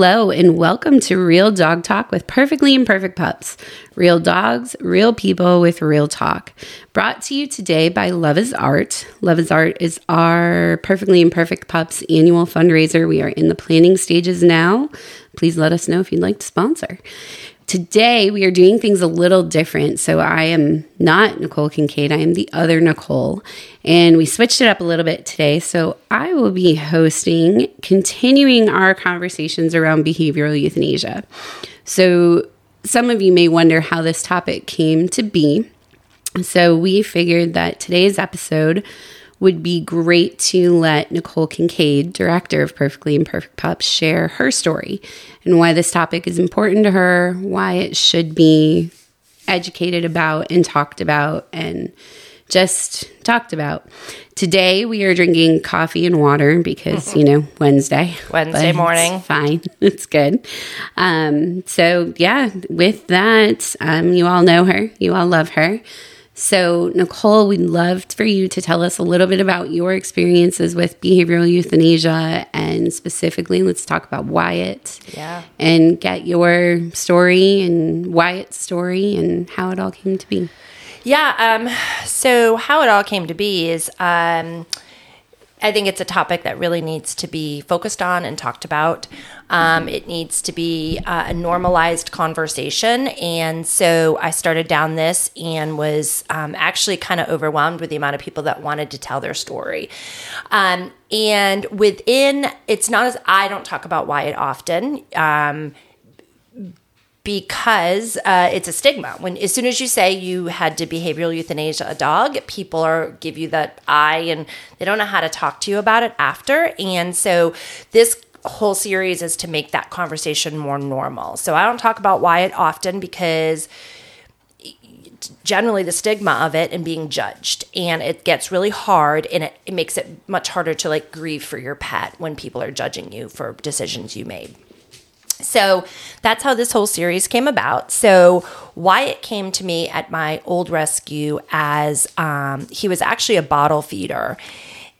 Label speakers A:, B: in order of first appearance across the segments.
A: Hello, and welcome to Real Dog Talk with Perfectly Imperfect Pups. Real dogs, real people with real talk. Brought to you today by Love is Art. Love is Art is our Perfectly Imperfect Pups annual fundraiser. We are in the planning stages now. Please let us know if you'd like to sponsor. Today, we are doing things a little different. So, I am not Nicole Kincaid, I am the other Nicole. And we switched it up a little bit today. So, I will be hosting, continuing our conversations around behavioral euthanasia. So, some of you may wonder how this topic came to be. So, we figured that today's episode would be great to let Nicole Kincaid, director of Perfectly Imperfect Pups, share her story and why this topic is important to her, why it should be educated about and talked about and just talked about. Today we are drinking coffee and water because, you know, Wednesday.
B: Wednesday morning.
A: It's fine. It's good. Um, so yeah, with that, um, you all know her. You all love her. So, Nicole, we'd love for you to tell us a little bit about your experiences with behavioral euthanasia and specifically, let's talk about Wyatt.
B: Yeah.
A: And get your story and Wyatt's story and how it all came to be.
B: Yeah. Um, so, how it all came to be is um, I think it's a topic that really needs to be focused on and talked about. Um, it needs to be uh, a normalized conversation. And so I started down this and was um, actually kind of overwhelmed with the amount of people that wanted to tell their story. Um, and within, it's not as I don't talk about Wyatt often um, because uh, it's a stigma. When as soon as you say you had to behavioral euthanasia a dog, people are give you that eye, and they don't know how to talk to you about it after. And so this whole series is to make that conversation more normal. So I don't talk about Wyatt often because generally the stigma of it and being judged and it gets really hard and it, it makes it much harder to like grieve for your pet when people are judging you for decisions you made so that's how this whole series came about. So Wyatt came to me at my old rescue as um, he was actually a bottle feeder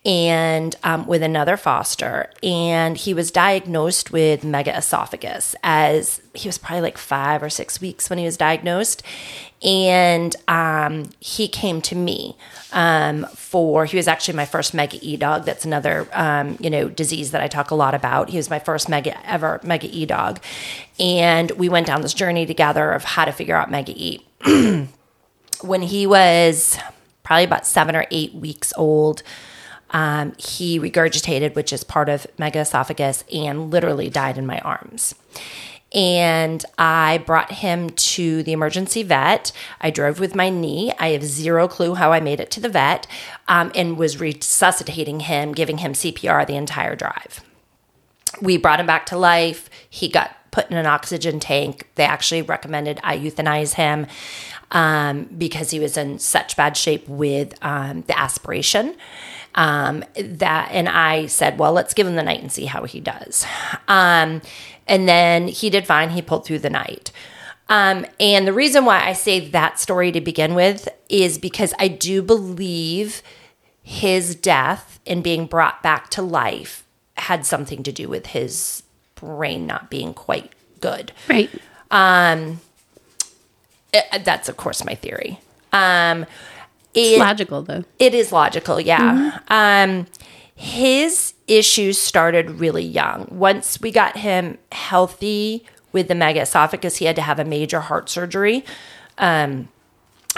B: and um, with another foster and he was diagnosed with megaesophagus as he was probably like five or six weeks when he was diagnosed. And um, he came to me um, for he was actually my first mega e dog that's another um, you know disease that i talk a lot about. He was my first mega ever mega e dog and we went down this journey together of how to figure out mega e. When he was probably about seven or eight weeks old um, he regurgitated, which is part of megaesophagus, and literally died in my arms. And I brought him to the emergency vet. I drove with my knee. I have zero clue how I made it to the vet um, and was resuscitating him, giving him CPR the entire drive. We brought him back to life. He got put in an oxygen tank. They actually recommended I euthanize him um, because he was in such bad shape with um, the aspiration um, that and I said, well, let's give him the night and see how he does. Um, and then he did fine. He pulled through the night. Um, and the reason why I say that story to begin with is because I do believe his death and being brought back to life had something to do with his brain not being quite good.
A: Right.
B: Um, it, that's of course my theory. Um,
A: it's logical though.
B: It is logical, yeah. Mm-hmm. Um, his issues started really young. Once we got him healthy with the megaesophagus, he had to have a major heart surgery. Um,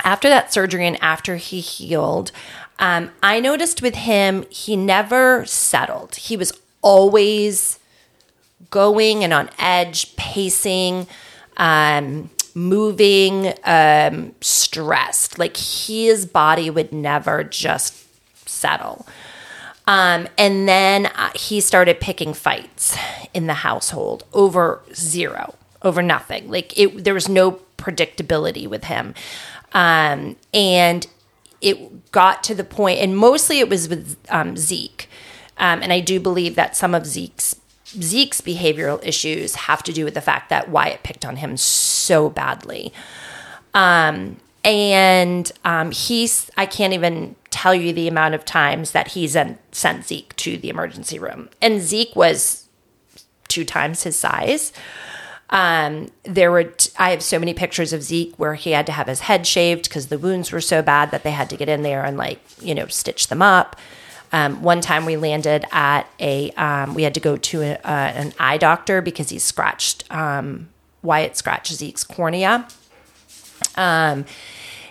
B: after that surgery and after he healed, um, I noticed with him, he never settled. He was always going and on edge, pacing. Um, moving, um, stressed. Like his body would never just settle. Um, and then uh, he started picking fights in the household over zero, over nothing. Like it, there was no predictability with him. Um, and it got to the point, and mostly it was with um, Zeke. Um, and I do believe that some of Zeke's Zeke's behavioral issues have to do with the fact that Wyatt picked on him so badly. Um, and um, he's, I can't even tell you the amount of times that he's sent Zeke to the emergency room. And Zeke was two times his size. Um, there were t- I have so many pictures of Zeke where he had to have his head shaved because the wounds were so bad that they had to get in there and like you know stitch them up. Um, one time we landed at a um, we had to go to a, uh, an eye doctor because he scratched um, Wyatt scratched Zeke's cornea. Um,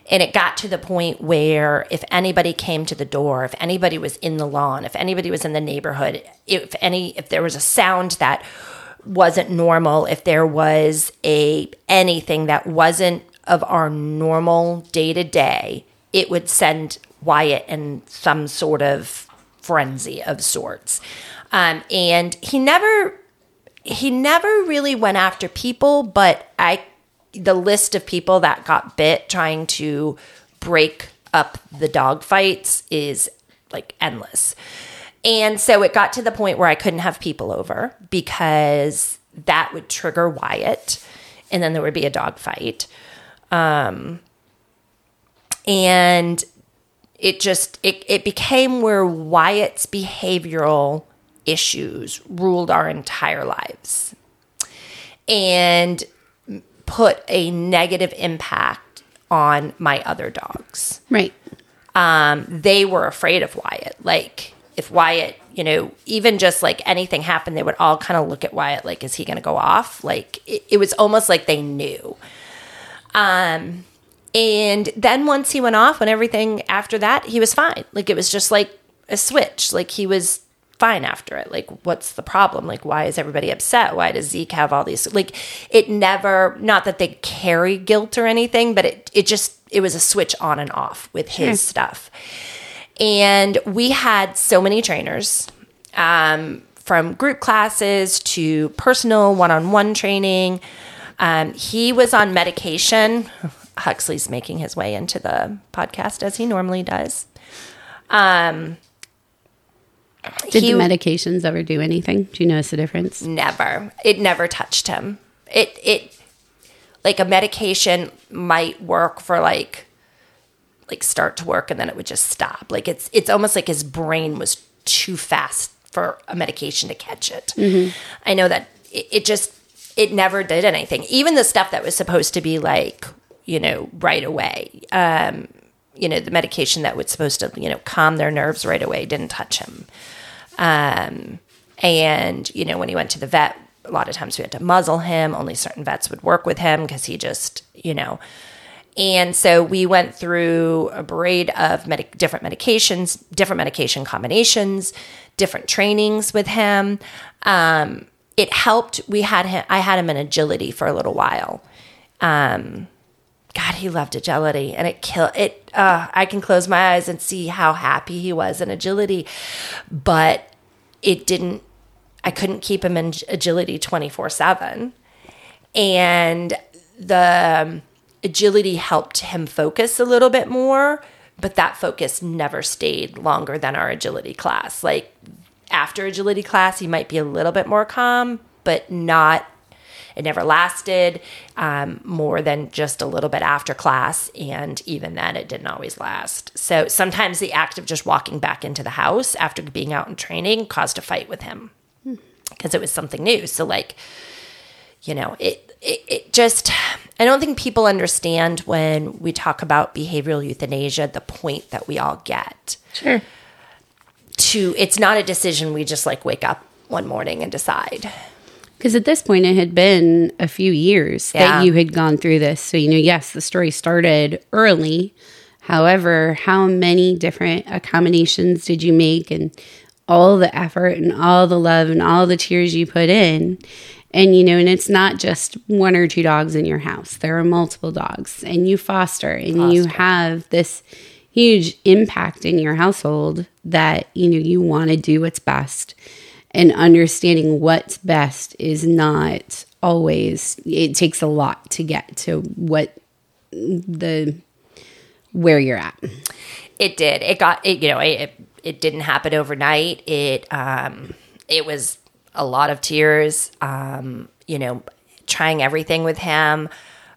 B: and it got to the point where if anybody came to the door, if anybody was in the lawn, if anybody was in the neighborhood, if any if there was a sound that wasn't normal, if there was a anything that wasn't of our normal day to day, it would send Wyatt in some sort of frenzy of sorts. Um, and he never he never really went after people, but I the list of people that got bit trying to break up the dog fights is like endless. And so it got to the point where I couldn't have people over because that would trigger Wyatt and then there would be a dog fight. Um, and it just it, it became where Wyatt's behavioral issues ruled our entire lives. And put a negative impact on my other dogs.
A: Right.
B: Um, they were afraid of Wyatt. Like, if Wyatt, you know, even just like anything happened, they would all kind of look at Wyatt like, is he going to go off? Like, it, it was almost like they knew. Um, and then once he went off and everything after that, he was fine. Like, it was just like a switch. Like, he was fine after it. Like, what's the problem? Like, why is everybody upset? Why does Zeke have all these? Like, it never, not that they carry guilt or anything, but it, it just, it was a switch on and off with his sure. stuff. And we had so many trainers, um, from group classes to personal one on one training. Um, he was on medication. Huxley's making his way into the podcast as he normally does. Um,
A: did he, the medications ever do anything? Do you notice a difference?
B: Never. It never touched him. It it like a medication might work for like like start to work and then it would just stop. Like it's it's almost like his brain was too fast for a medication to catch it. Mm-hmm. I know that it, it just it never did anything. Even the stuff that was supposed to be like you know right away. Um, you know, the medication that was supposed to, you know, calm their nerves right away didn't touch him. Um, and, you know, when he went to the vet, a lot of times we had to muzzle him. Only certain vets would work with him because he just, you know. And so we went through a parade of different medications, different medication combinations, different trainings with him. Um, it helped. We had him. I had him in agility for a little while. Um, God, he loved agility, and it killed it. Uh, I can close my eyes and see how happy he was in agility, but it didn't. I couldn't keep him in agility twenty four seven, and the um, agility helped him focus a little bit more. But that focus never stayed longer than our agility class. Like after agility class, he might be a little bit more calm, but not it never lasted um, more than just a little bit after class. And even then, it didn't always last. So sometimes the act of just walking back into the house after being out in training caused a fight with him because it was something new. So, like, you know, it, it, it just, I don't think people understand when we talk about behavioral euthanasia the point that we all get.
A: Sure.
B: To, it's not a decision we just like wake up one morning and decide.
A: Because at this point, it had been a few years yeah. that you had gone through this. So, you know, yes, the story started early. However, how many different accommodations did you make and all the effort and all the love and all the tears you put in? And, you know, and it's not just one or two dogs in your house, there are multiple dogs, and you foster and foster. you have this huge impact in your household that, you know, you want to do what's best and understanding what's best is not always it takes a lot to get to what the where you're at.
B: It did. It got it you know it it didn't happen overnight. It um it was a lot of tears um you know trying everything with him.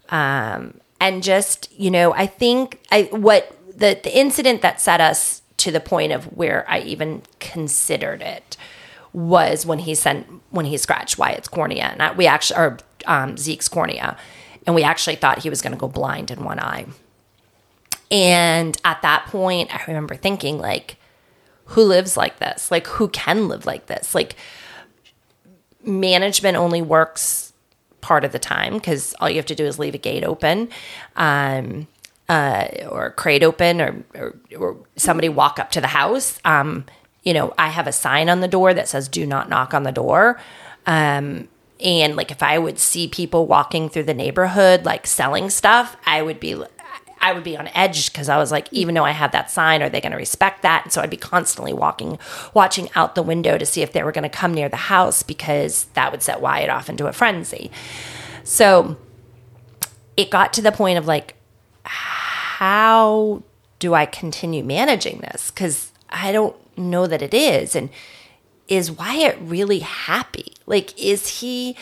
B: Um and just you know i think i what the the incident that set us to the point of where i even considered it was when he sent when he scratched Wyatt's cornea, and I, we actually or um, Zeke's cornea, and we actually thought he was going to go blind in one eye. And at that point, I remember thinking like, who lives like this? Like, who can live like this? Like, management only works part of the time because all you have to do is leave a gate open. Um, uh, or crate open or, or, or somebody walk up to the house. Um, you know, I have a sign on the door that says "Do not knock on the door." Um, and like if I would see people walking through the neighborhood like selling stuff, I would be I would be on edge because I was like, even though I have that sign, are they going to respect that? And so I'd be constantly walking, watching out the window to see if they were going to come near the house because that would set Wyatt off into a frenzy. So it got to the point of like, how do I continue managing this? Because I don't know that it is. And is Wyatt really happy? Like, is he?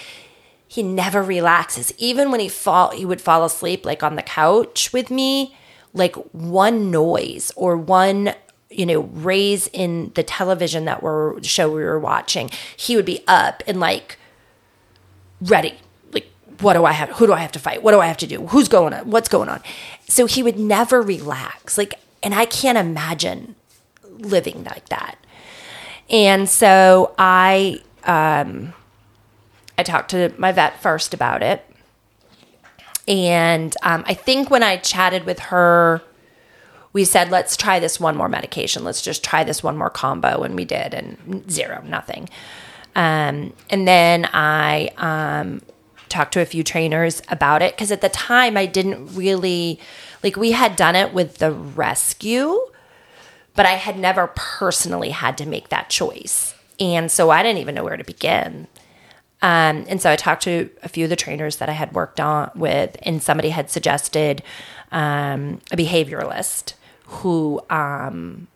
B: He never relaxes. Even when he fall, he would fall asleep like on the couch with me. Like one noise or one you know raise in the television that we're show we were watching he would be up and like ready Like what do I have? Who do I have to fight? What do I have to do? Who's going on? What's going on? So he would never relax. Like, and I can't imagine living like that. And so I, um, I talked to my vet first about it. And um, I think when I chatted with her, we said, let's try this one more medication. Let's just try this one more combo. And we did, and zero, nothing. Um, and then I um, talked to a few trainers about it because at the time I didn't really like we had done it with the rescue, but I had never personally had to make that choice. And so I didn't even know where to begin. Um, and so I talked to a few of the trainers that I had worked on with, and somebody had suggested um, a behavioralist who um,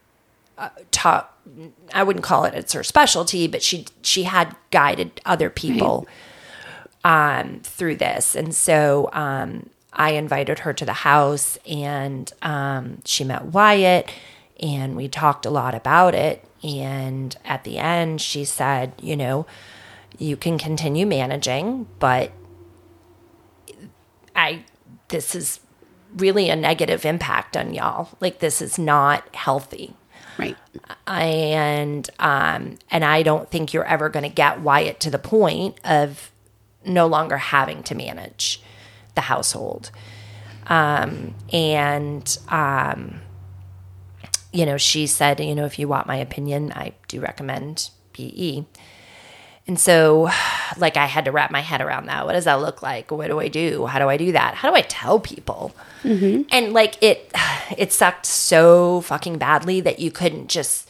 B: uh, taught. I wouldn't call it it's her specialty, but she she had guided other people. Right um, through this. And so um, I invited her to the house and um, she met Wyatt and we talked a lot about it. And at the end, she said, you know, you can continue managing, but I, this is really a negative impact on y'all. Like, this is not healthy.
A: Right.
B: And um and I don't think you're ever going to get Wyatt to the point of no longer having to manage the household. Um, and, um, you know, she said, you know, if you want my opinion, I do recommend BE. And so, like, I had to wrap my head around that. What does that look like? What do I do? How do I do that? How do I tell people? Mm-hmm. And like, it, it sucked so fucking badly that you couldn't just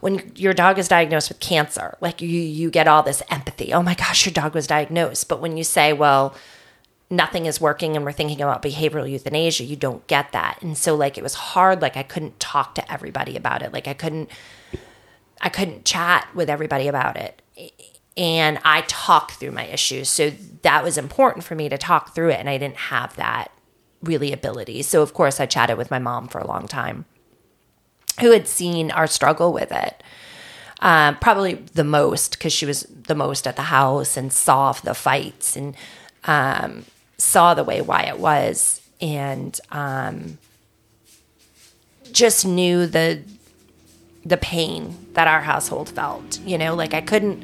B: when your dog is diagnosed with cancer, like you you get all this empathy. Oh my gosh, your dog was diagnosed. But when you say, well, nothing is working and we're thinking about behavioral euthanasia, you don't get that. And so like it was hard like I couldn't talk to everybody about it. Like I couldn't I couldn't chat with everybody about it. And I talked through my issues. So that was important for me to talk through it and I didn't have that really ability. So of course I chatted with my mom for a long time who had seen our struggle with it. Um, probably the most because she was the most at the house and saw the fights and um, saw the way Wyatt was and um, just knew the the pain that our household felt. You know, like I couldn't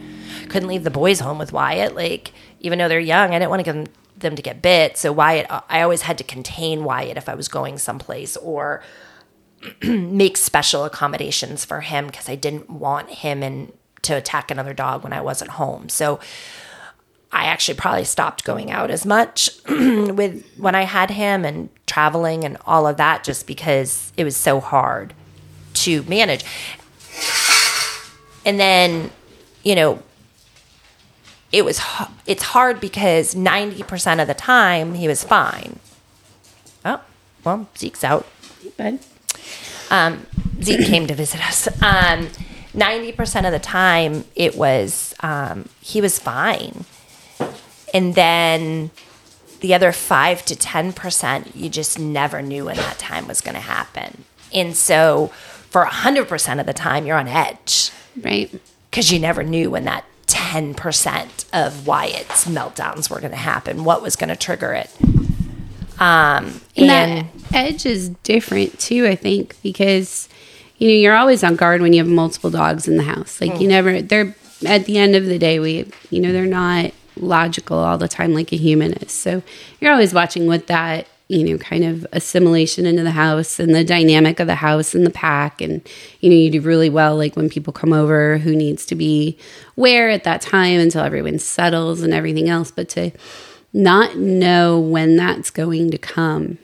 B: couldn't leave the boys home with Wyatt. Like even though they're young, I didn't want to get them, them to get bit. So Wyatt, I always had to contain Wyatt if I was going someplace or make special accommodations for him because I didn't want him and to attack another dog when I wasn't home. So I actually probably stopped going out as much with when I had him and traveling and all of that just because it was so hard to manage. And then, you know, it was it's hard because 90% of the time he was fine. Oh, well, Zeke's out.
A: Bud.
B: Um, Zeke came to visit us. Um, 90% of the time, it was, um, he was fine. And then the other 5 to 10%, you just never knew when that time was going to happen. And so for 100% of the time, you're on edge.
A: Right.
B: because you never knew when that 10% of Wyatt's meltdowns were going to happen, what was going to trigger it. Um,
A: And
B: and
A: edge is different too, I think, because you know you're always on guard when you have multiple dogs in the house. Like
B: Mm.
A: you never, they're at the end of the day, we, you know, they're not logical all the time like a human is. So you're always watching what that, you know, kind of assimilation into the house and the dynamic of the house and the pack. And you know, you do really well like when people come over, who needs to be where at that time until everyone settles and everything else. But to not know when that's going to come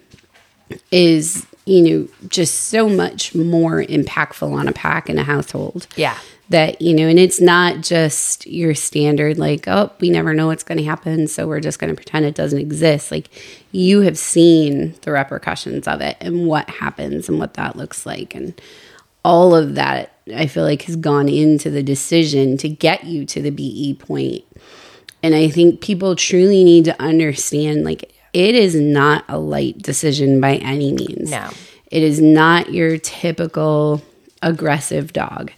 A: is you know just so much more impactful on a pack in a household.
B: Yeah.
A: that you know and it's not just your standard like oh we never know what's going to happen so we're just going to pretend it doesn't exist. Like you have seen the repercussions of it and what happens and what that looks like. And all of that i feel like has gone into the decision to get you to the be point. And I think people truly need to understand like it is not a light decision by any means.
B: No.
A: It is not your typical aggressive dog.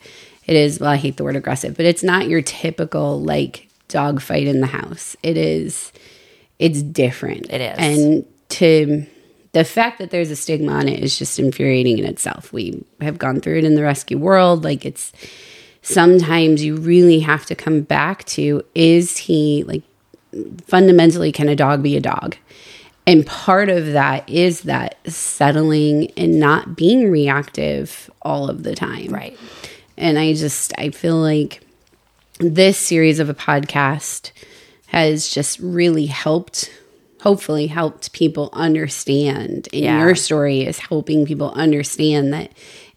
A: It is, well, I hate the word aggressive, but it's not your typical like dog fight in the house. It is, it's different.
B: It is.
A: And to, the fact that there's a stigma on it is just infuriating in itself. We have gone through it in the rescue world. Like it's, sometimes you really have to come back to is he like fundamentally can a dog be a dog and part of that is that settling and not being reactive all of the time
B: Right.
A: and i just i feel like this series of a podcast has just really helped hopefully helped people understand and
B: Yeah.
A: your story is helping people understand that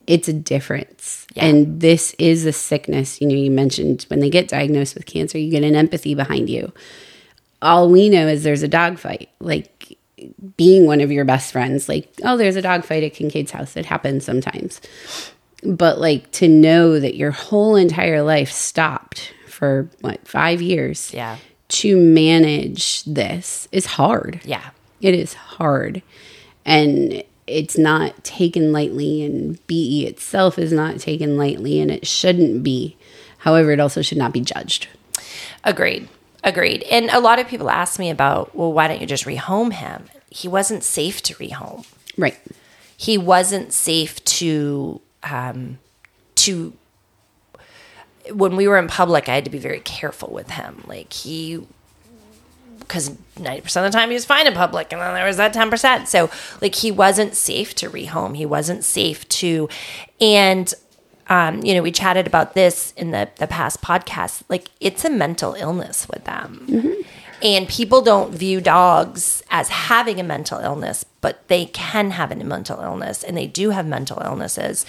A: it's a difference
B: Yeah.
A: and this is a sickness you know you mentioned when they get diagnosed with cancer you get an empathy behind you all we know is there's a dog fight. Like being one of your best friends like oh there's a dog fight at kincaid's house. It happens sometimes. But like to know that your whole entire life stopped for what five years
B: Yeah.
A: to manage this is hard.
B: Yeah.
A: it is hard. And it's not taken lightly and be itself is not taken lightly and it shouldn't be. However it also should not be judged.
B: Agreed. Agreed. And a lot of people ask me about, well, why don't you just rehome him? He wasn't safe to rehome.
A: right
B: He wasn't safe to um, to. When we were in public, I had to be very careful with him. Like he, because ninety percent of the time he was fine in public, and then there was that ten percent. So like he wasn't safe to rehome. He wasn't safe to, and um, you know, we chatted about this in the the past podcast. Like it's a mental illness with them. And people don't view dogs as having a mental illness, but they can have a mental illness and they do have mental illnesses.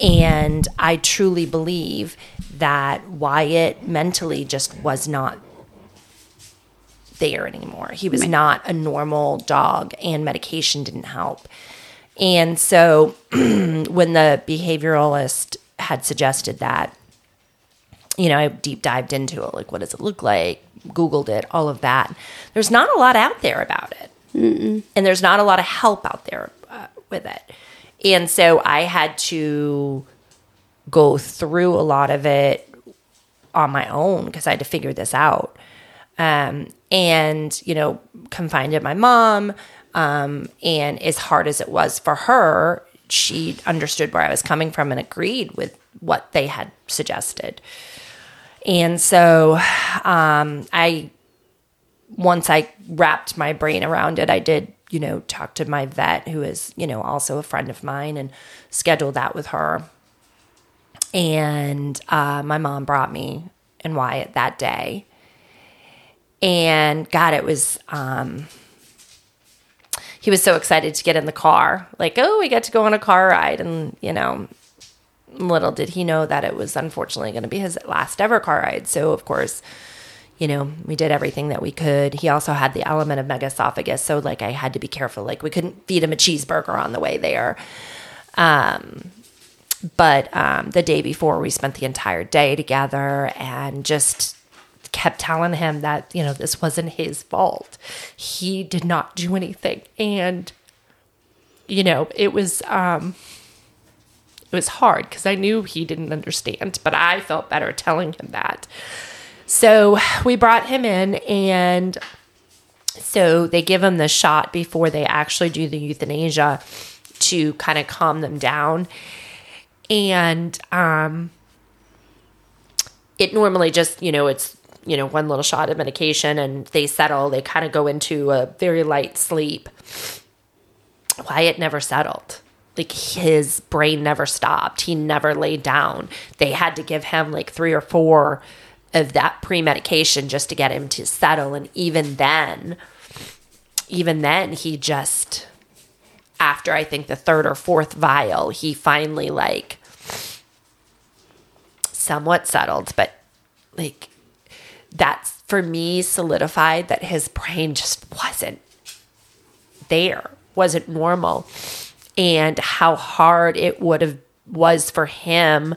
B: And I truly believe that Wyatt mentally just was not there anymore. He was not a normal dog, and medication didn't help. And so when the behavioralist had suggested that, you know, I deep dived into it. Like, what does it look like? Googled it, all of that. There's not a lot out there about it. And there's not a lot of help out there uh, with it. And so I had to go through a lot of it on my own because I had to figure this out. Um, and, you know, confided my mom. Um, and as hard as it was for her, she understood where I was coming from and agreed with what they had suggested. And so um, I, once I wrapped my brain around it, I did, you know, talk to my vet, who is, you know, also a friend of mine, and scheduled that with her. And uh, my mom brought me and Wyatt that day. And God, it was, um, he was so excited to get in the car. Like, oh, we get to go on a car ride. And, you know, little did he know that it was unfortunately going to be his last ever car ride. So, of course, you know, we did everything that we could. He also had the element of megaesophagus. So, like, I had to be careful. Like, we couldn't feed him a cheeseburger on the way there. Um, but um, the day before, we spent the entire day together and just kept telling him that, you know, this wasn't his fault. He did not do anything. And, you know, it was, um, It was hard because I knew he didn't understand, but I felt better telling him that. So we brought him in, and so they give him the shot before they actually do the euthanasia to kind of calm them down. And um, it normally just, you know, it's, you know, one little shot of medication and they settle. They kind of go into a very light sleep. Wyatt never settled. Like his brain never stopped. He never laid down. They had to give him like three or four of that pre medication just to get him to settle. And even then, even then, he just, after I think the third or fourth vial, he finally like somewhat settled. But like, that's for me solidified that his brain just wasn't there, wasn't normal and how hard it would have was for him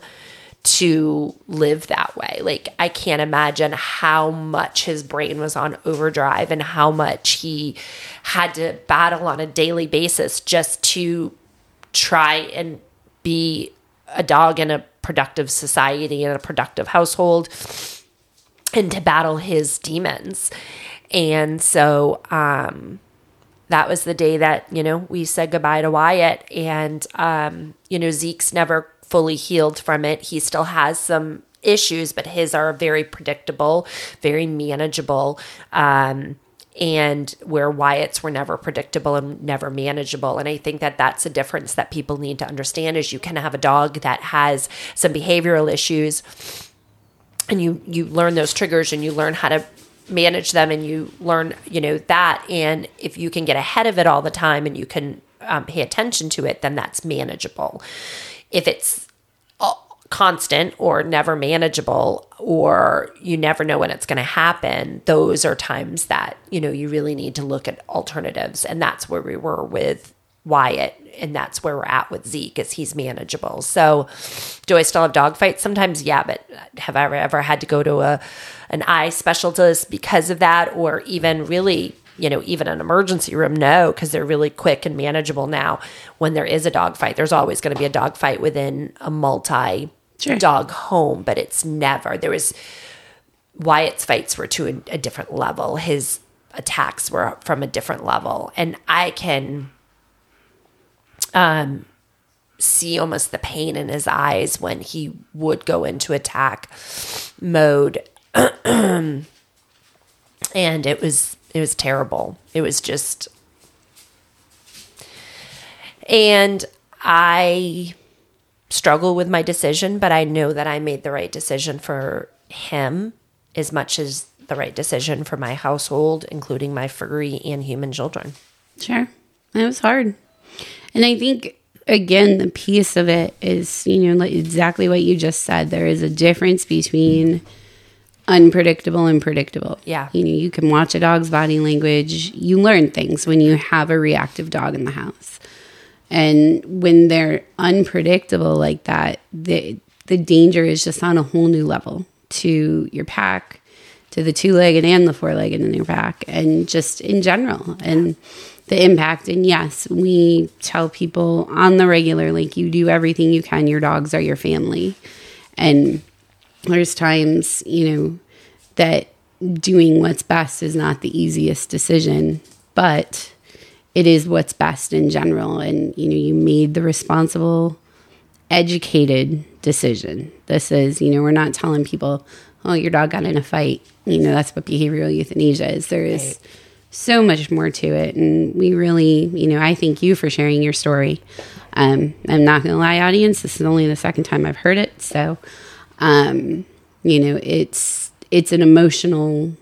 B: to live that way. Like I can't imagine how much his brain was on overdrive and how much he had to battle on a daily basis just to try and be a dog in a productive society and a productive household and to battle his demons. And so um that was the day that you know we said goodbye to Wyatt, and um, you know Zeke's never fully healed from it. He still has some issues, but his are very predictable, very manageable. Um, and where Wyatt's were never predictable and never manageable. And I think that that's a difference that people need to understand is you can have a dog that has some behavioral issues and you you learn those triggers and you learn how to manage them and you learn you know that. And if you can get ahead of it all the time and you can um, pay attention to it then that's manageable. If it's constant or never manageable or you never know when it's going to happen those are times that you know you really need to look at alternatives. And that's where we were with Wyatt, and that's where we're at with Zeke, is he's manageable. So, do I still have dog fights sometimes? Yeah, but have I ever, ever had to go to a an eye specialist because of that, or even really, you know, even an emergency room? No, because they're really quick and manageable now. When there is a dog fight, there's always going to be a dog fight within a multi dog home, but it's never there was. Wyatt's fights were to a, a different level. His attacks were from a different level, and I can um, see almost the pain in his eyes when he would go into attack mode. and it was it was terrible. It was just and I struggle with my decision, but I know that I made the right decision for him as much as the right decision for my household, including my furry and human children.
A: Sure. It was hard. And I think again the piece of it is you know like exactly what you just said. There is a difference between unpredictable and predictable.
B: Yeah.
A: You know you can watch a dog's body language. You learn things when you have a reactive dog in the house. And when they're unpredictable like that the the danger is just on a whole new level to your pack to the two-legged and the four-legged in your pack and just in general and the impact. And yes, we tell people on the regular, like you do everything you can. Your dogs are your family. And there's times, you know, that doing what's best is not the easiest decision, but it is what's best in general. And, you know, you made the responsible, educated decision. This is, you know, we're not telling people, oh, your dog got in a fight. You know, that's what behavioral euthanasia is. There is. Right so much more to it. And we really, you know, I thank you for sharing your story. Um, I'm not going to lie, audience, this is only the second time I've heard it. So, um, you know, it's, it's an emotional,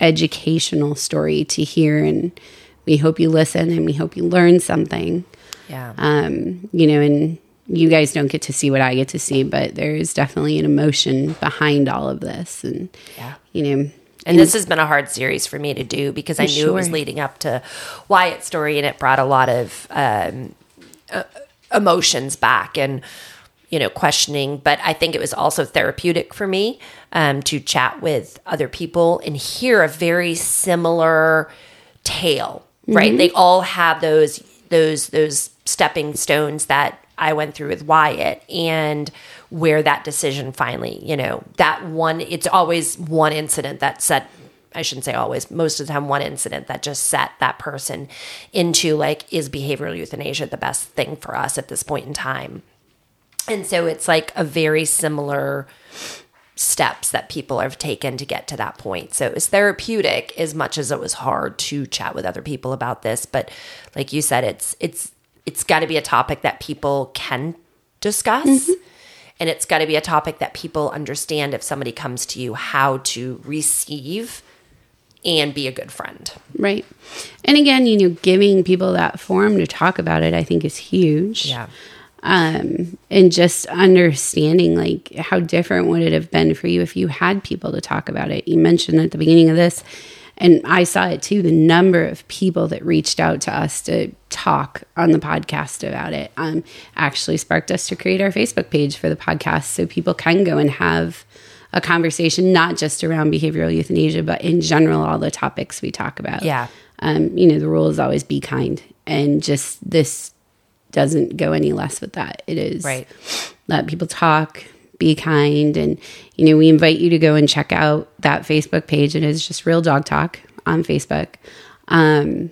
A: educational story to hear. And we hope you listen and we hope you learn something.
B: Yeah.
A: Um, you know, and you guys don't get to see what I get to see, but there is definitely an emotion behind all of this. And,
B: yeah.
A: you know,
B: and this has been a hard series for me to do because I knew sure. it was leading up to Wyatt's story and it brought a lot of um, uh, emotions back and, you know, questioning. But I think it was also therapeutic for me um, to chat with other people and hear a very similar tale, right? Mm-hmm. They all have those, those, those stepping stones that I went through with Wyatt and where that decision finally, you know, that one, it's always one incident that set, I shouldn't say always, most of the time, one incident that just set that person into like, is behavioral euthanasia the best thing for us at this point in time? And so it's like a very similar steps that people have taken to get to that point. So it was therapeutic as much as it was hard to chat with other people about this. But like you said, it's it's it's got to be a topic that people can discuss. Mm-hmm. And it's got to be a topic that people understand if somebody comes to you how to receive and be a good friend.
A: Right. And again, you know, giving people that forum to talk about it, I think is huge.
B: Yeah
A: um, and just understanding like how different would it have been for you if you had people to talk about it. You mentioned at the beginning of this, and I saw it too. The number of people that reached out to us to talk on the podcast about it um, actually sparked us to create our Facebook page for the podcast, so people can go and have a conversation not just around behavioral euthanasia, but in general, all the topics we talk about.
B: Yeah.
A: Um, you know, the rule is always be kind, and just this doesn't go any less with that. It is
B: right.
A: Let people talk, be kind, and you know we invite you to go and check out that Facebook page. It is just Real Dog Talk on Facebook, um,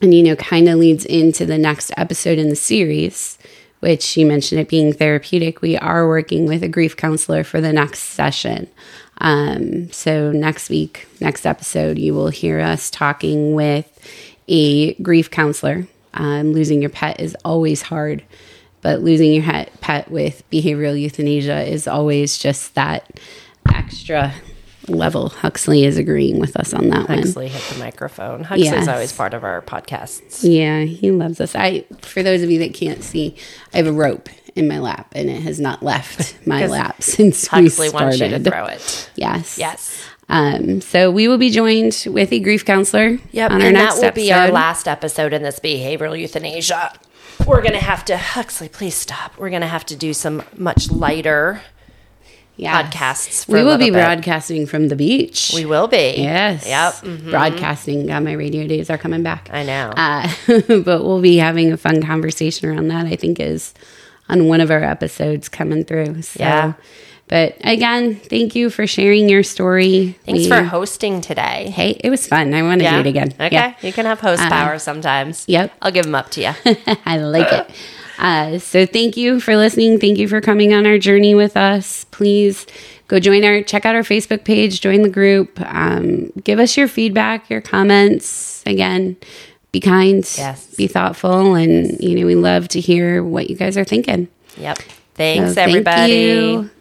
A: and you know kind of leads into the next episode in the series, which you mentioned it being therapeutic. We are working with a grief counselor for the next session. Um, so next week, next episode, you will hear us talking with a grief counselor um, losing your pet is always hard, but losing your pet with behavioral euthanasia is always just that extra level. Huxley is agreeing with us on that
B: Huxley
A: one.
B: Huxley hit the microphone. Huxley's yes. always part of our podcasts.
A: Yeah, he loves us. I for those of you that can't see, I have a rope in my lap and it has not left my lap since Huxley we started. wants you
B: to throw it.
A: Yes.
B: Yes.
A: Um, so we will be joined with a grief counselor.
B: Yep, on our and next that will episode. be our last episode in this behavioral euthanasia. We're gonna have to Huxley, please stop. We're gonna have to do some much lighter yes. podcasts.
A: we will be
B: bit.
A: broadcasting from the beach.
B: We will be.
A: Yes.
B: Yep.
A: Mm-hmm. Broadcasting. God, my radio days are coming back.
B: I know.
A: Uh, but we'll be having a fun conversation around that. I think is on one of our episodes coming through. So.
B: Yeah.
A: But again, thank you for sharing your story.
B: Thanks we, for hosting today.
A: Hey, it was fun. I want to yeah? do it again.
B: Okay. Yeah. You can have host uh, power sometimes.
A: Yep.
B: I'll give them up to you.
A: I like it. Uh, so thank you for listening. Thank you for coming on our journey with us. Please go join our, check out our Facebook page, join the group. Um, give us your feedback, your comments. Again, be kind.
B: Yes.
A: Be thoughtful. And, you know, we love to hear what you guys are thinking.
B: Yep. Thanks, so, everybody.